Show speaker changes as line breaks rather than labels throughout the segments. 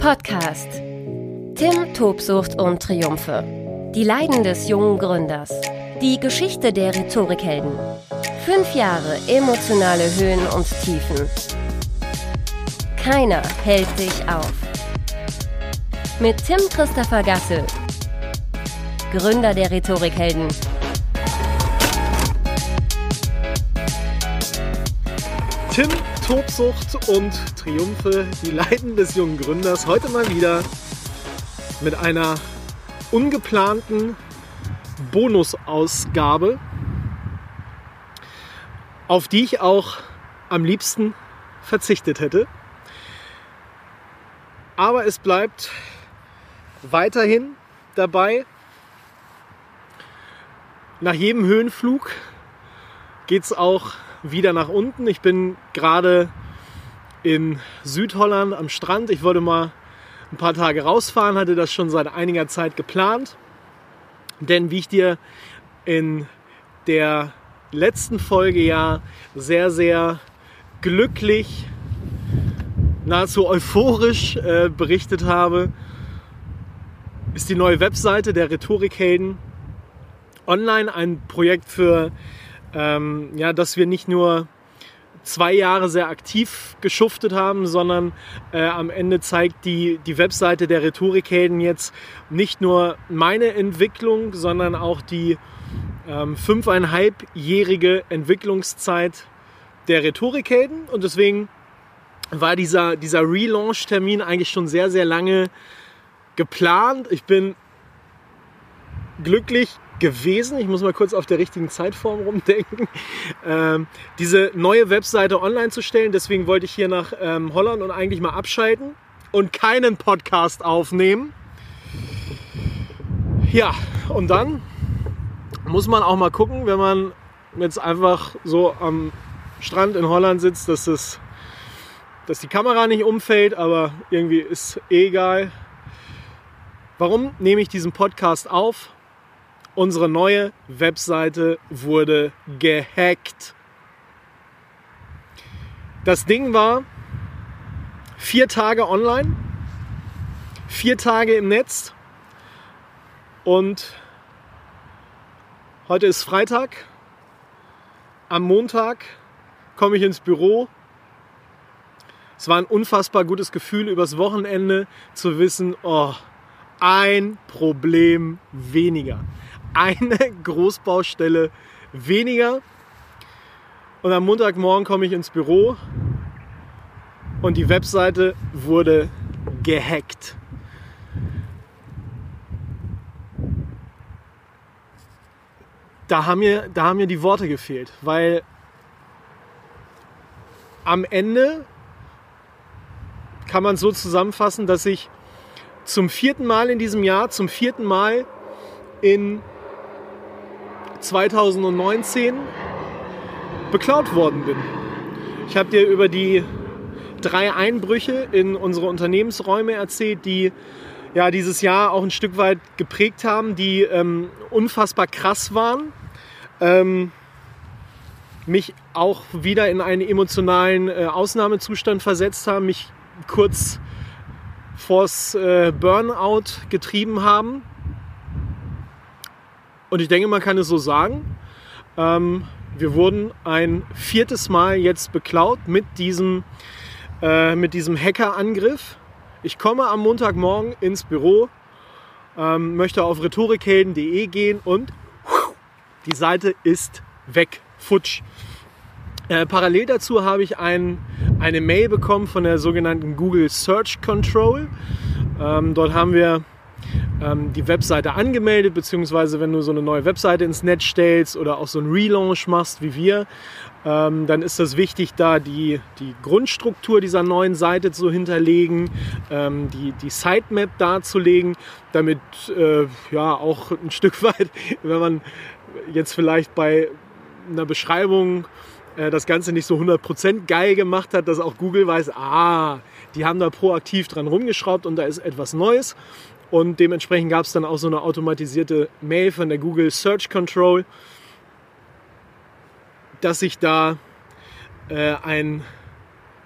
Podcast. Tim, Tobsucht und Triumphe. Die Leiden des jungen Gründers. Die Geschichte der Rhetorikhelden. Fünf Jahre emotionale Höhen und Tiefen. Keiner hält dich auf. Mit Tim Christopher Gasse, Gründer der Rhetorikhelden.
Tim, Tobsucht und Triumphe, die Leiden des jungen Gründers. Heute mal wieder mit einer ungeplanten Bonusausgabe, auf die ich auch am liebsten verzichtet hätte. Aber es bleibt weiterhin dabei. Nach jedem Höhenflug geht es auch wieder nach unten. Ich bin gerade in Südholland am Strand. Ich wollte mal ein paar Tage rausfahren, hatte das schon seit einiger Zeit geplant. Denn wie ich dir in der letzten Folge ja sehr, sehr glücklich, nahezu euphorisch äh, berichtet habe, ist die neue Webseite der Rhetorikhelden online ein Projekt für ähm, ja, dass wir nicht nur zwei Jahre sehr aktiv geschuftet haben, sondern äh, am Ende zeigt die, die Webseite der Rhetorikhelden jetzt nicht nur meine Entwicklung, sondern auch die ähm, fünfeinhalbjährige Entwicklungszeit der Rhetorikhelden. Und deswegen war dieser, dieser Relaunch-Termin eigentlich schon sehr, sehr lange geplant. Ich bin glücklich gewesen. Ich muss mal kurz auf der richtigen Zeitform rumdenken. Ähm, diese neue Webseite online zu stellen. Deswegen wollte ich hier nach ähm, Holland und eigentlich mal abschalten und keinen Podcast aufnehmen. Ja, und dann muss man auch mal gucken, wenn man jetzt einfach so am Strand in Holland sitzt, dass, das, dass die Kamera nicht umfällt, aber irgendwie ist eh egal. Warum nehme ich diesen Podcast auf? Unsere neue Webseite wurde gehackt. Das Ding war vier Tage online, vier Tage im Netz und heute ist Freitag. Am Montag komme ich ins Büro. Es war ein unfassbar gutes Gefühl übers Wochenende zu wissen, oh, ein Problem weniger eine Großbaustelle weniger. Und am Montagmorgen komme ich ins Büro und die Webseite wurde gehackt. Da haben, mir, da haben mir die Worte gefehlt, weil am Ende kann man so zusammenfassen, dass ich zum vierten Mal in diesem Jahr, zum vierten Mal in 2019 beklaut worden bin. Ich habe dir über die drei Einbrüche in unsere Unternehmensräume erzählt, die ja dieses Jahr auch ein Stück weit geprägt haben, die ähm, unfassbar krass waren. Ähm, mich auch wieder in einen emotionalen äh, Ausnahmezustand versetzt haben, mich kurz vors äh, Burnout getrieben haben. Und ich denke, man kann es so sagen. Ähm, wir wurden ein viertes Mal jetzt beklaut mit diesem, äh, mit diesem Hackerangriff. Ich komme am Montagmorgen ins Büro, ähm, möchte auf rhetorikhelden.de gehen und die Seite ist weg, futsch. Äh, parallel dazu habe ich ein, eine Mail bekommen von der sogenannten Google Search Control. Ähm, dort haben wir ähm, die Webseite angemeldet, beziehungsweise wenn du so eine neue Webseite ins Netz stellst oder auch so einen Relaunch machst wie wir, ähm, dann ist das wichtig, da die, die Grundstruktur dieser neuen Seite zu hinterlegen, ähm, die, die Sitemap darzulegen, damit äh, ja auch ein Stück weit, wenn man jetzt vielleicht bei einer Beschreibung äh, das Ganze nicht so 100% geil gemacht hat, dass auch Google weiß, ah, die haben da proaktiv dran rumgeschraubt und da ist etwas Neues. Und dementsprechend gab es dann auch so eine automatisierte Mail von der Google Search Control, dass sich da äh, ein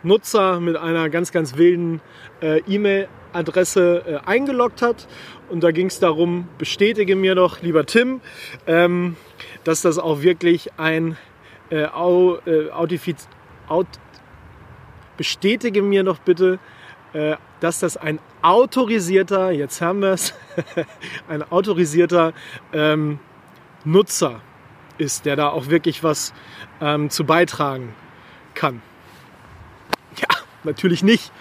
Nutzer mit einer ganz, ganz wilden äh, E-Mail-Adresse äh, eingeloggt hat. Und da ging es darum, bestätige mir doch, lieber Tim, ähm, dass das auch wirklich ein äh, Au, äh, Autifiz Aut bestätige mir doch bitte, dass das ein autorisierter, jetzt haben wir es, ein autorisierter ähm, Nutzer ist, der da auch wirklich was ähm, zu beitragen kann. Ja, natürlich nicht.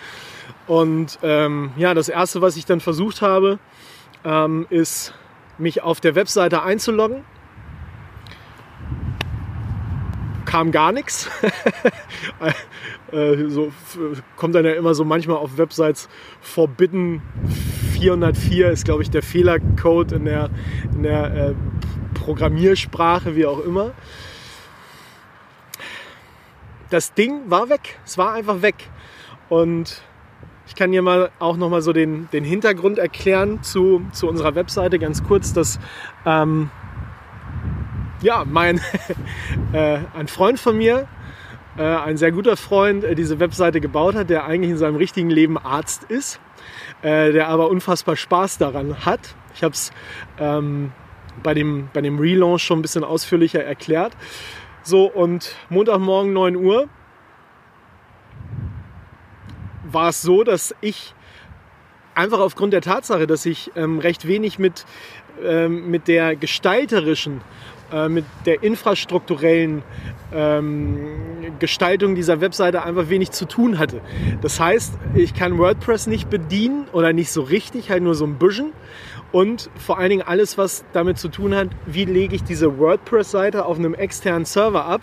Und ähm, ja, das Erste, was ich dann versucht habe, ähm, ist, mich auf der Webseite einzuloggen. Kam gar nichts. Äh, so, kommt dann ja immer so manchmal auf Websites Forbidden 404 ist, glaube ich, der Fehlercode in der, in der äh, Programmiersprache, wie auch immer. Das Ding war weg. Es war einfach weg. Und ich kann hier mal auch noch mal so den, den Hintergrund erklären zu, zu unserer Webseite ganz kurz, dass ähm, ja, mein äh, ein Freund von mir äh, ein sehr guter Freund äh, diese Webseite gebaut hat, der eigentlich in seinem richtigen Leben Arzt ist, äh, der aber unfassbar Spaß daran hat. Ich habe es ähm, bei, dem, bei dem Relaunch schon ein bisschen ausführlicher erklärt. So, und Montagmorgen 9 Uhr war es so, dass ich einfach aufgrund der Tatsache, dass ich ähm, recht wenig mit, ähm, mit der gestalterischen äh, mit der infrastrukturellen ähm, Gestaltung dieser Webseite einfach wenig zu tun hatte. Das heißt, ich kann WordPress nicht bedienen oder nicht so richtig, halt nur so ein bisschen. Und vor allen Dingen alles, was damit zu tun hat, wie lege ich diese WordPress-Seite auf einem externen Server ab.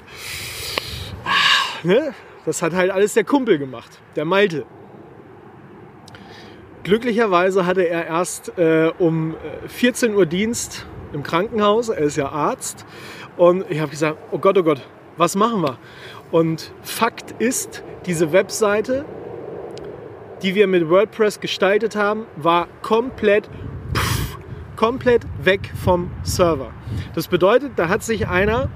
Ah, ne? Das hat halt alles der Kumpel gemacht, der Malte. Glücklicherweise hatte er erst äh, um 14 äh, Uhr Dienst im Krankenhaus, er ist ja Arzt. Und ich habe gesagt, oh Gott, oh Gott, was machen wir? Und Fakt ist, diese Webseite, die wir mit WordPress gestaltet haben, war komplett, pff, komplett weg vom Server. Das bedeutet, da hat sich einer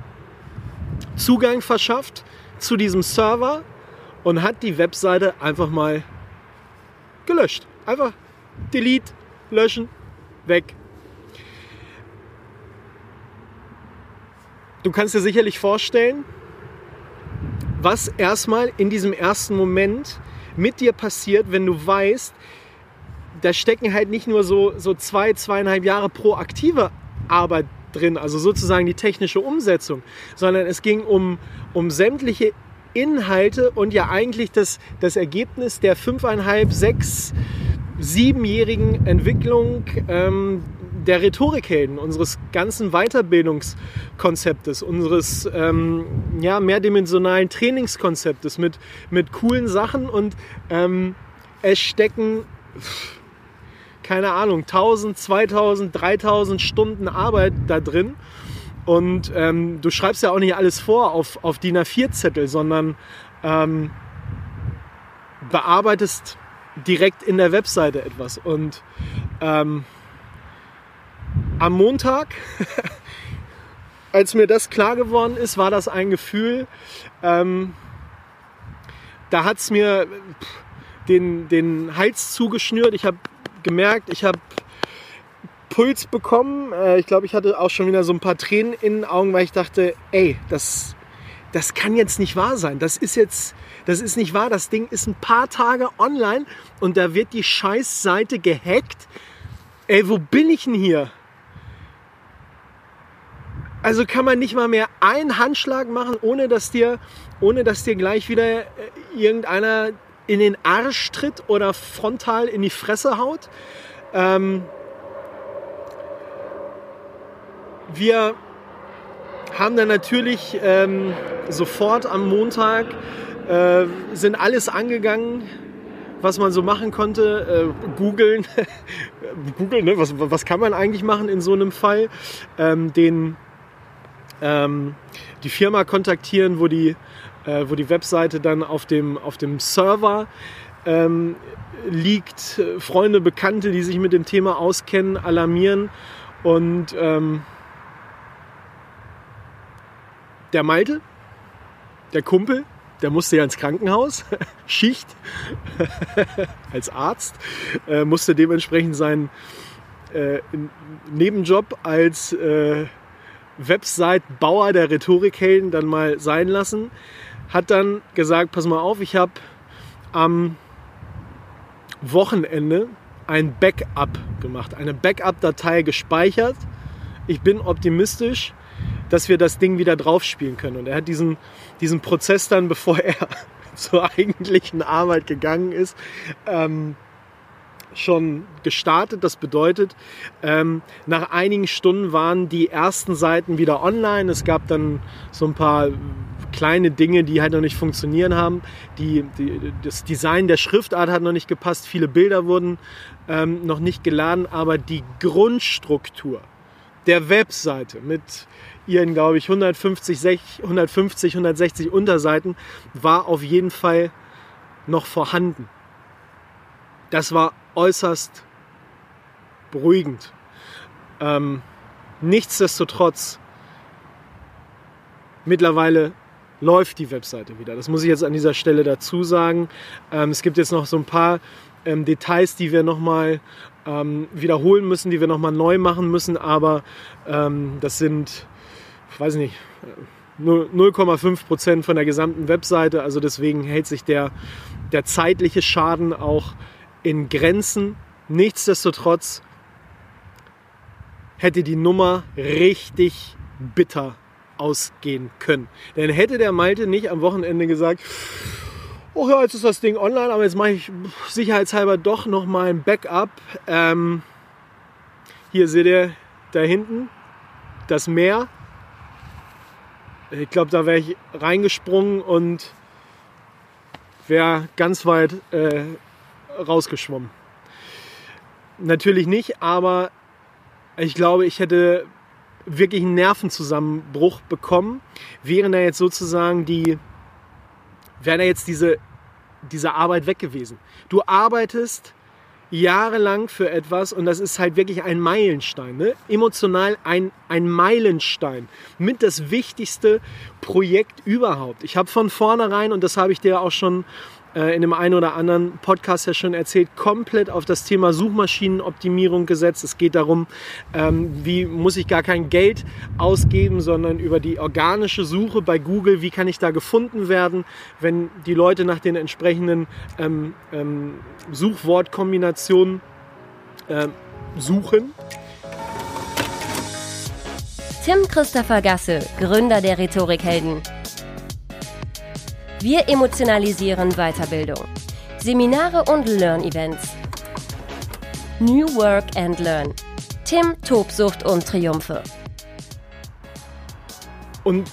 Zugang verschafft zu diesem Server und hat die Webseite einfach mal gelöscht. Einfach delete, löschen, weg. Du kannst dir sicherlich vorstellen, was erstmal in diesem ersten Moment mit dir passiert, wenn du weißt, da stecken halt nicht nur so, so zwei, zweieinhalb Jahre proaktive Arbeit drin, also sozusagen die technische Umsetzung, sondern es ging um, um sämtliche Inhalte und ja eigentlich das, das Ergebnis der fünfeinhalb, sechs, siebenjährigen Entwicklung ähm, der Rhetorikhelden, unseres ganzen Weiterbildungskonzeptes, unseres ähm, ja, mehrdimensionalen Trainingskonzeptes mit, mit coolen Sachen und ähm, es stecken, keine Ahnung, 1000, 2000, 3000 Stunden Arbeit da drin. Und ähm, du schreibst ja auch nicht alles vor auf, auf DIN A4-Zettel, sondern ähm, bearbeitest direkt in der Webseite etwas. Und ähm, am Montag, als mir das klar geworden ist, war das ein Gefühl, ähm, da hat es mir den, den Hals zugeschnürt. Ich habe gemerkt, ich habe Puls bekommen. Äh, ich glaube, ich hatte auch schon wieder so ein paar Tränen in den Augen, weil ich dachte, ey, das, das kann jetzt nicht wahr sein. Das ist jetzt, das ist nicht wahr. Das Ding ist ein paar Tage online und da wird die Scheißseite gehackt. Ey, wo bin ich denn hier? Also kann man nicht mal mehr einen Handschlag machen, ohne dass dir, ohne dass dir gleich wieder äh, irgendeiner in den Arsch tritt oder frontal in die Fresse haut. Ähm, wir haben dann natürlich ähm, sofort am Montag äh, sind alles angegangen, was man so machen konnte. Äh, googeln, googeln, ne? was, was kann man eigentlich machen in so einem Fall? Ähm, den ähm, die Firma kontaktieren, wo die, äh, wo die Webseite dann auf dem, auf dem Server ähm, liegt, Freunde, Bekannte, die sich mit dem Thema auskennen, alarmieren. Und ähm, der Malte, der Kumpel, der musste ja ins Krankenhaus, Schicht. Als Arzt, äh, musste dementsprechend seinen äh, Nebenjob als äh, Website-Bauer der Rhetorikhelden dann mal sein lassen. Hat dann gesagt, pass mal auf, ich habe am Wochenende ein Backup gemacht, eine Backup-Datei gespeichert. Ich bin optimistisch, dass wir das Ding wieder draufspielen können. Und er hat diesen, diesen Prozess dann, bevor er zur eigentlichen Arbeit gegangen ist, ähm, schon gestartet. Das bedeutet, ähm, nach einigen Stunden waren die ersten Seiten wieder online. Es gab dann so ein paar kleine Dinge, die halt noch nicht funktionieren haben. Die, die, das Design der Schriftart hat noch nicht gepasst. Viele Bilder wurden ähm, noch nicht geladen, aber die Grundstruktur der Webseite mit ihren, glaube ich, 150, 150, 160 Unterseiten war auf jeden Fall noch vorhanden. Das war äußerst beruhigend. Ähm, nichtsdestotrotz, mittlerweile läuft die Webseite wieder. Das muss ich jetzt an dieser Stelle dazu sagen. Ähm, es gibt jetzt noch so ein paar ähm, Details, die wir nochmal ähm, wiederholen müssen, die wir nochmal neu machen müssen, aber ähm, das sind, ich weiß nicht, 0,5 Prozent von der gesamten Webseite. Also deswegen hält sich der, der zeitliche Schaden auch in Grenzen. Nichtsdestotrotz hätte die Nummer richtig bitter ausgehen können. Denn hätte der Malte nicht am Wochenende gesagt, oh ja, jetzt ist das Ding online, aber jetzt mache ich sicherheitshalber doch noch mal ein Backup. Ähm, hier seht ihr da hinten das Meer. Ich glaube, da wäre ich reingesprungen und wäre ganz weit äh, rausgeschwommen. Natürlich nicht, aber ich glaube, ich hätte wirklich einen Nervenzusammenbruch bekommen, wären da jetzt sozusagen die, wäre da jetzt diese, diese Arbeit weg gewesen. Du arbeitest jahrelang für etwas und das ist halt wirklich ein Meilenstein, ne? emotional ein, ein Meilenstein, mit das wichtigste Projekt überhaupt. Ich habe von vornherein, und das habe ich dir auch schon in dem einen oder anderen Podcast ja schon erzählt, komplett auf das Thema Suchmaschinenoptimierung gesetzt. Es geht darum, ähm, wie muss ich gar kein Geld ausgeben, sondern über die organische Suche bei Google, wie kann ich da gefunden werden, wenn die Leute nach den entsprechenden ähm, ähm, Suchwortkombinationen äh, suchen.
Tim Christopher Gasse, Gründer der Rhetorikhelden. Wir emotionalisieren Weiterbildung. Seminare und Learn-Events. New Work and Learn. Tim, Tobsucht und Triumphe.
Und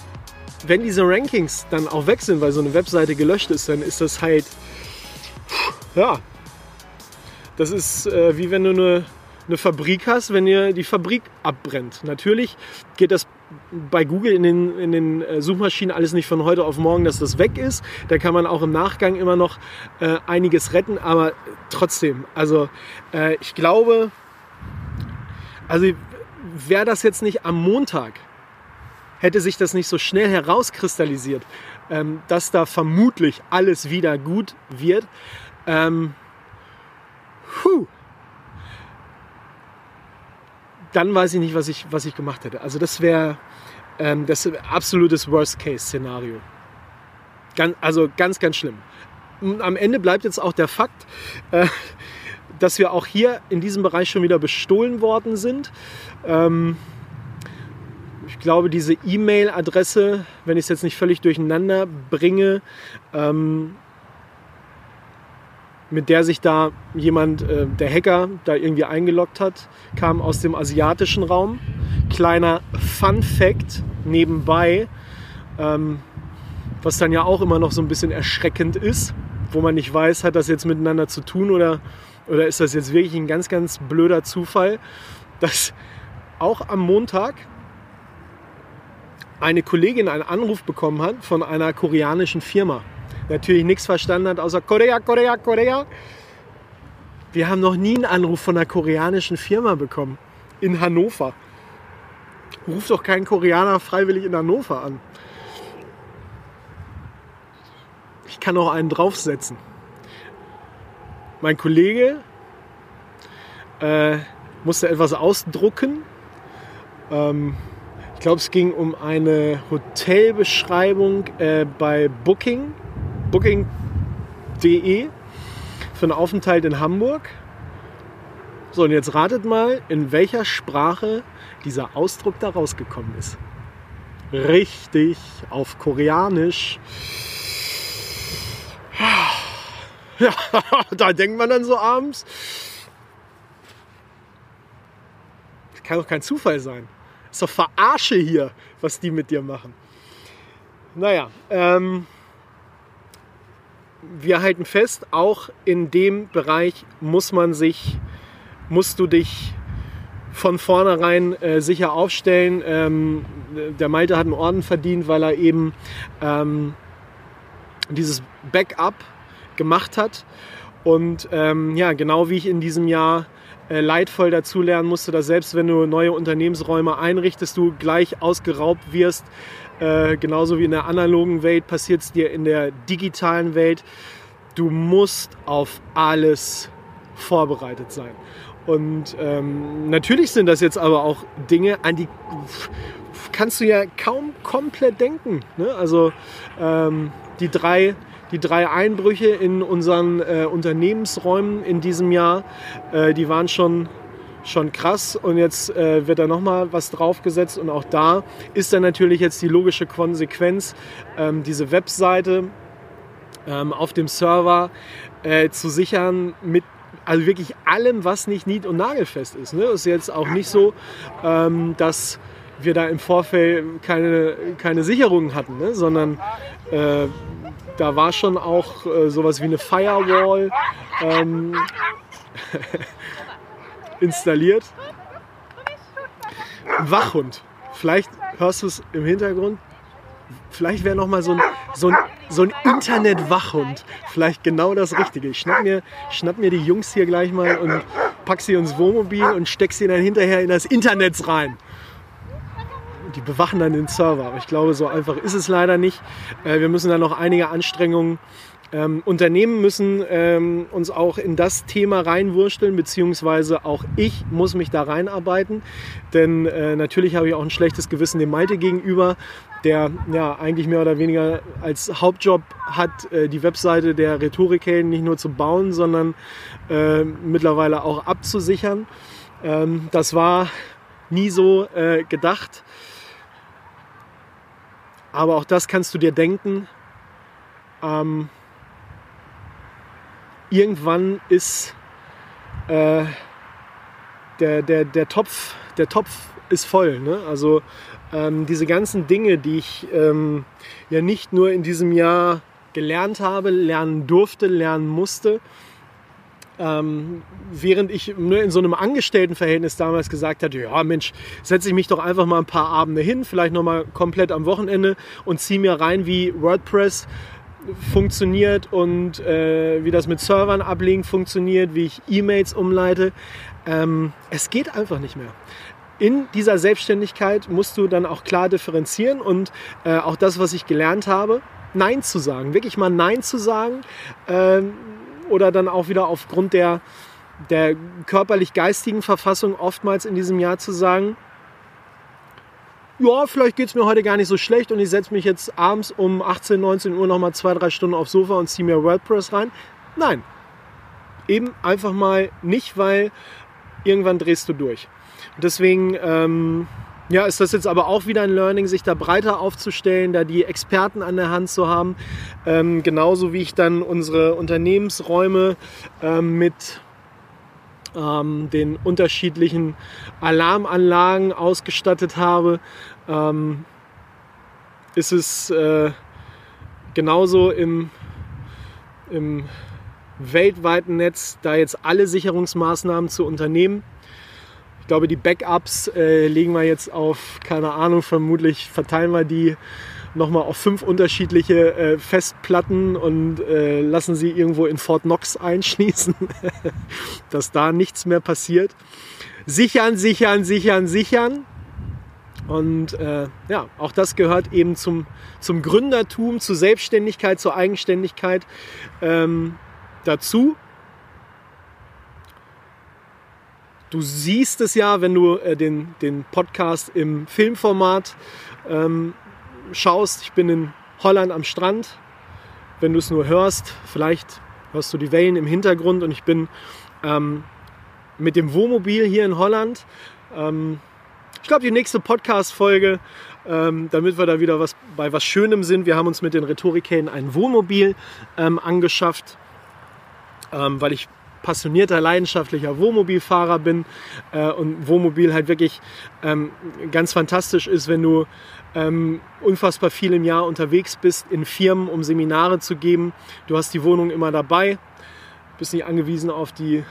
wenn diese Rankings dann auch weg sind, weil so eine Webseite gelöscht ist, dann ist das halt, ja, das ist äh, wie wenn du eine, eine Fabrik hast, wenn dir die Fabrik abbrennt. Natürlich geht das bei Google in den, in den äh, Suchmaschinen alles nicht von heute auf morgen, dass das weg ist. Da kann man auch im Nachgang immer noch äh, einiges retten, aber trotzdem, also äh, ich glaube, also wäre das jetzt nicht am Montag, hätte sich das nicht so schnell herauskristallisiert, ähm, dass da vermutlich alles wieder gut wird. Ähm, puh, dann weiß ich nicht, was ich, was ich gemacht hätte. Also das wäre ähm, das absolutes Worst-Case-Szenario. Ganz, also ganz, ganz schlimm. Am Ende bleibt jetzt auch der Fakt, äh, dass wir auch hier in diesem Bereich schon wieder bestohlen worden sind. Ähm, ich glaube, diese E-Mail-Adresse, wenn ich es jetzt nicht völlig durcheinander bringe, ähm, mit der sich da jemand, äh, der Hacker, da irgendwie eingeloggt hat, kam aus dem asiatischen Raum. Kleiner Fun Fact nebenbei, ähm, was dann ja auch immer noch so ein bisschen erschreckend ist, wo man nicht weiß, hat das jetzt miteinander zu tun oder, oder ist das jetzt wirklich ein ganz, ganz blöder Zufall, dass auch am Montag eine Kollegin einen Anruf bekommen hat von einer koreanischen Firma natürlich nichts verstanden hat, außer Korea, Korea, Korea. Wir haben noch nie einen Anruf von einer koreanischen Firma bekommen. In Hannover. Ruft doch kein Koreaner freiwillig in Hannover an. kann auch einen draufsetzen. Mein Kollege äh, musste etwas ausdrucken. Ähm, ich glaube, es ging um eine Hotelbeschreibung äh, bei Booking, booking.de für einen Aufenthalt in Hamburg. So, und jetzt ratet mal, in welcher Sprache dieser Ausdruck da rausgekommen ist. Richtig, auf Koreanisch. Ja, da denkt man dann so abends. Das kann doch kein Zufall sein. Das ist doch Verarsche hier, was die mit dir machen. Naja, ähm, wir halten fest, auch in dem Bereich muss man sich, musst du dich von vornherein äh, sicher aufstellen. Ähm, der Malte hat einen Orden verdient, weil er eben ähm, dieses Backup gemacht hat. Und ähm, ja, genau wie ich in diesem Jahr äh, leidvoll dazulernen musste, dass selbst wenn du neue Unternehmensräume einrichtest, du gleich ausgeraubt wirst. Äh, genauso wie in der analogen Welt passiert es dir in der digitalen Welt. Du musst auf alles vorbereitet sein. Und ähm, natürlich sind das jetzt aber auch Dinge, an die kannst du ja kaum komplett denken. Ne? Also ähm, die, drei, die drei Einbrüche in unseren äh, Unternehmensräumen in diesem Jahr, äh, die waren schon, schon krass. Und jetzt äh, wird da nochmal was draufgesetzt. Und auch da ist dann natürlich jetzt die logische Konsequenz, ähm, diese Webseite ähm, auf dem Server äh, zu sichern mit also wirklich allem, was nicht nied- und nagelfest ist. Ne? Ist jetzt auch nicht so, ähm, dass wir da im Vorfeld keine, keine Sicherungen hatten, ne? sondern äh, da war schon auch äh, sowas wie eine Firewall installiert. Wachhund. Vielleicht hörst du es im Hintergrund. Vielleicht wäre noch mal so ein, so ein, so ein Internet-Wachhund vielleicht genau das Richtige. Ich schnapp mir, schnapp mir die Jungs hier gleich mal und pack sie ins Wohnmobil und steck sie dann hinterher in das Internet rein. Die bewachen dann den Server. Aber ich glaube, so einfach ist es leider nicht. Äh, wir müssen da noch einige Anstrengungen ähm, Unternehmen müssen ähm, uns auch in das Thema reinwursteln, beziehungsweise auch ich muss mich da reinarbeiten. Denn äh, natürlich habe ich auch ein schlechtes Gewissen dem Malte gegenüber, der ja eigentlich mehr oder weniger als Hauptjob hat, äh, die Webseite der Rhetorikhelden nicht nur zu bauen, sondern äh, mittlerweile auch abzusichern. Ähm, das war nie so äh, gedacht. Aber auch das kannst du dir denken. Ähm, irgendwann ist äh, der, der, der, Topf, der Topf ist voll. Ne? Also ähm, diese ganzen Dinge, die ich ähm, ja nicht nur in diesem Jahr gelernt habe, lernen durfte, lernen musste, ähm, während ich ne, in so einem Angestelltenverhältnis damals gesagt hatte, ja Mensch, setze ich mich doch einfach mal ein paar Abende hin, vielleicht nochmal komplett am Wochenende und ziehe mir rein, wie WordPress funktioniert und äh, wie das mit Servern ablegen funktioniert, wie ich E-Mails umleite. Ähm, es geht einfach nicht mehr. In dieser Selbstständigkeit musst du dann auch klar differenzieren und äh, auch das, was ich gelernt habe, Nein zu sagen, wirklich mal Nein zu sagen äh, oder dann auch wieder aufgrund der, der körperlich-geistigen Verfassung oftmals in diesem Jahr zu sagen, ja, vielleicht geht es mir heute gar nicht so schlecht und ich setze mich jetzt abends um 18, 19 Uhr nochmal zwei, drei Stunden aufs Sofa und ziehe mir WordPress rein. Nein, eben einfach mal nicht, weil irgendwann drehst du durch. Deswegen ähm, ja, ist das jetzt aber auch wieder ein Learning, sich da breiter aufzustellen, da die Experten an der Hand zu haben. Ähm, genauso wie ich dann unsere Unternehmensräume ähm, mit ähm, den unterschiedlichen Alarmanlagen ausgestattet habe, ähm, ist es äh, genauso im, im weltweiten Netz, da jetzt alle Sicherungsmaßnahmen zu unternehmen. Ich glaube, die Backups äh, legen wir jetzt auf, keine Ahnung, vermutlich verteilen wir die nochmal auf fünf unterschiedliche äh, Festplatten und äh, lassen sie irgendwo in Fort Knox einschließen, dass da nichts mehr passiert. Sichern, sichern, sichern, sichern. Und äh, ja, auch das gehört eben zum, zum Gründertum, zur Selbstständigkeit, zur Eigenständigkeit ähm, dazu. Du siehst es ja, wenn du äh, den, den Podcast im Filmformat ähm, schaust. Ich bin in Holland am Strand. Wenn du es nur hörst, vielleicht hörst du die Wellen im Hintergrund und ich bin ähm, mit dem Wohnmobil hier in Holland. Ähm, ich glaube, die nächste Podcast-Folge, ähm, damit wir da wieder was, bei was Schönem sind. Wir haben uns mit den Rhetorikhelden ein Wohnmobil ähm, angeschafft, ähm, weil ich passionierter, leidenschaftlicher Wohnmobilfahrer bin äh, und Wohnmobil halt wirklich ähm, ganz fantastisch ist, wenn du ähm, unfassbar viel im Jahr unterwegs bist in Firmen, um Seminare zu geben. Du hast die Wohnung immer dabei, bist nicht angewiesen auf die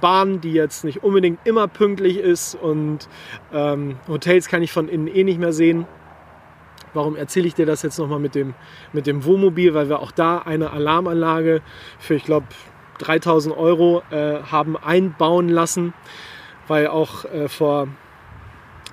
Bahn, die jetzt nicht unbedingt immer pünktlich ist und ähm, Hotels kann ich von innen eh nicht mehr sehen. Warum erzähle ich dir das jetzt nochmal mit dem, mit dem Wohnmobil? Weil wir auch da eine Alarmanlage für, ich glaube, 3000 Euro äh, haben einbauen lassen, weil auch äh, vor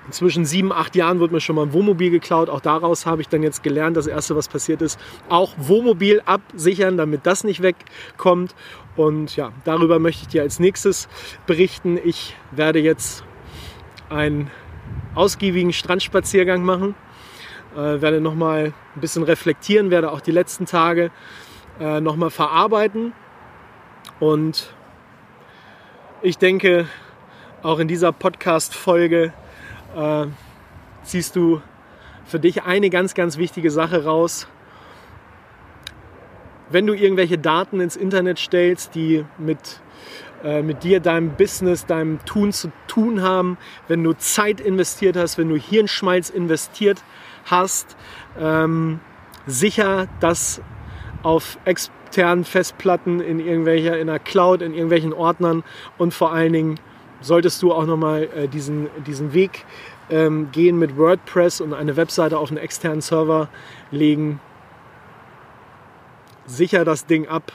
Inzwischen sieben, acht Jahren wurde mir schon mal ein Wohnmobil geklaut. Auch daraus habe ich dann jetzt gelernt, das erste, was passiert ist, auch Wohnmobil absichern, damit das nicht wegkommt. Und ja, darüber möchte ich dir als nächstes berichten. Ich werde jetzt einen ausgiebigen Strandspaziergang machen, äh, werde nochmal ein bisschen reflektieren, werde auch die letzten Tage äh, nochmal verarbeiten. Und ich denke, auch in dieser Podcast-Folge äh, ziehst du für dich eine ganz, ganz wichtige Sache raus. Wenn du irgendwelche Daten ins Internet stellst, die mit, äh, mit dir, deinem Business, deinem Tun zu tun haben, wenn du Zeit investiert hast, wenn du Hirnschmalz investiert hast, ähm, sicher, dass auf externen Festplatten in irgendwelcher, in der Cloud, in irgendwelchen Ordnern und vor allen Dingen solltest du auch nochmal äh, diesen, diesen Weg ähm, gehen mit WordPress und eine Webseite auf einen externen Server legen. Sicher das Ding ab.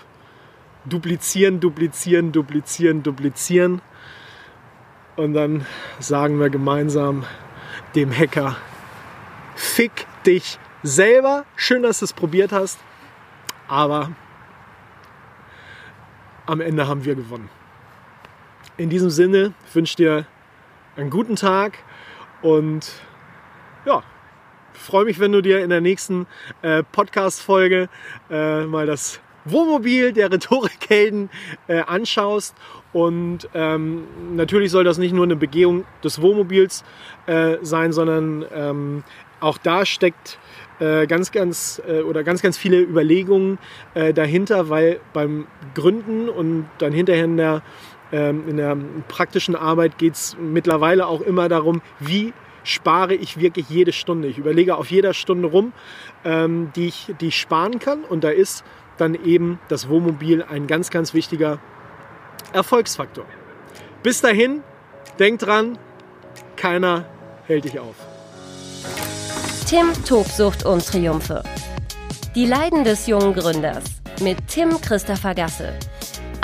Duplizieren, duplizieren, duplizieren, duplizieren. Und dann sagen wir gemeinsam dem Hacker, fick dich selber. Schön, dass du es probiert hast. Aber am Ende haben wir gewonnen. In diesem Sinne wünsche ich dir einen guten Tag und ja, freue mich, wenn du dir in der nächsten äh, Podcast-Folge äh, mal das Wohnmobil der Rhetorikhelden äh, anschaust. Und ähm, natürlich soll das nicht nur eine Begehung des Wohnmobils äh, sein, sondern ähm, auch da steckt äh, ganz, ganz äh, oder ganz, ganz viele Überlegungen äh, dahinter, weil beim Gründen und dann hinterher in der in der praktischen Arbeit geht es mittlerweile auch immer darum, wie spare ich wirklich jede Stunde. Ich überlege auf jeder Stunde rum, ähm, die, ich, die ich sparen kann. Und da ist dann eben das Wohnmobil ein ganz, ganz wichtiger Erfolgsfaktor. Bis dahin, denk dran, keiner hält dich auf.
Tim Tobsucht und Triumphe. Die Leiden des jungen Gründers mit Tim Christopher Gasse.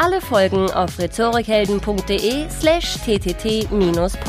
Alle Folgen auf rhetorikhelden.de slash ttt-podcast.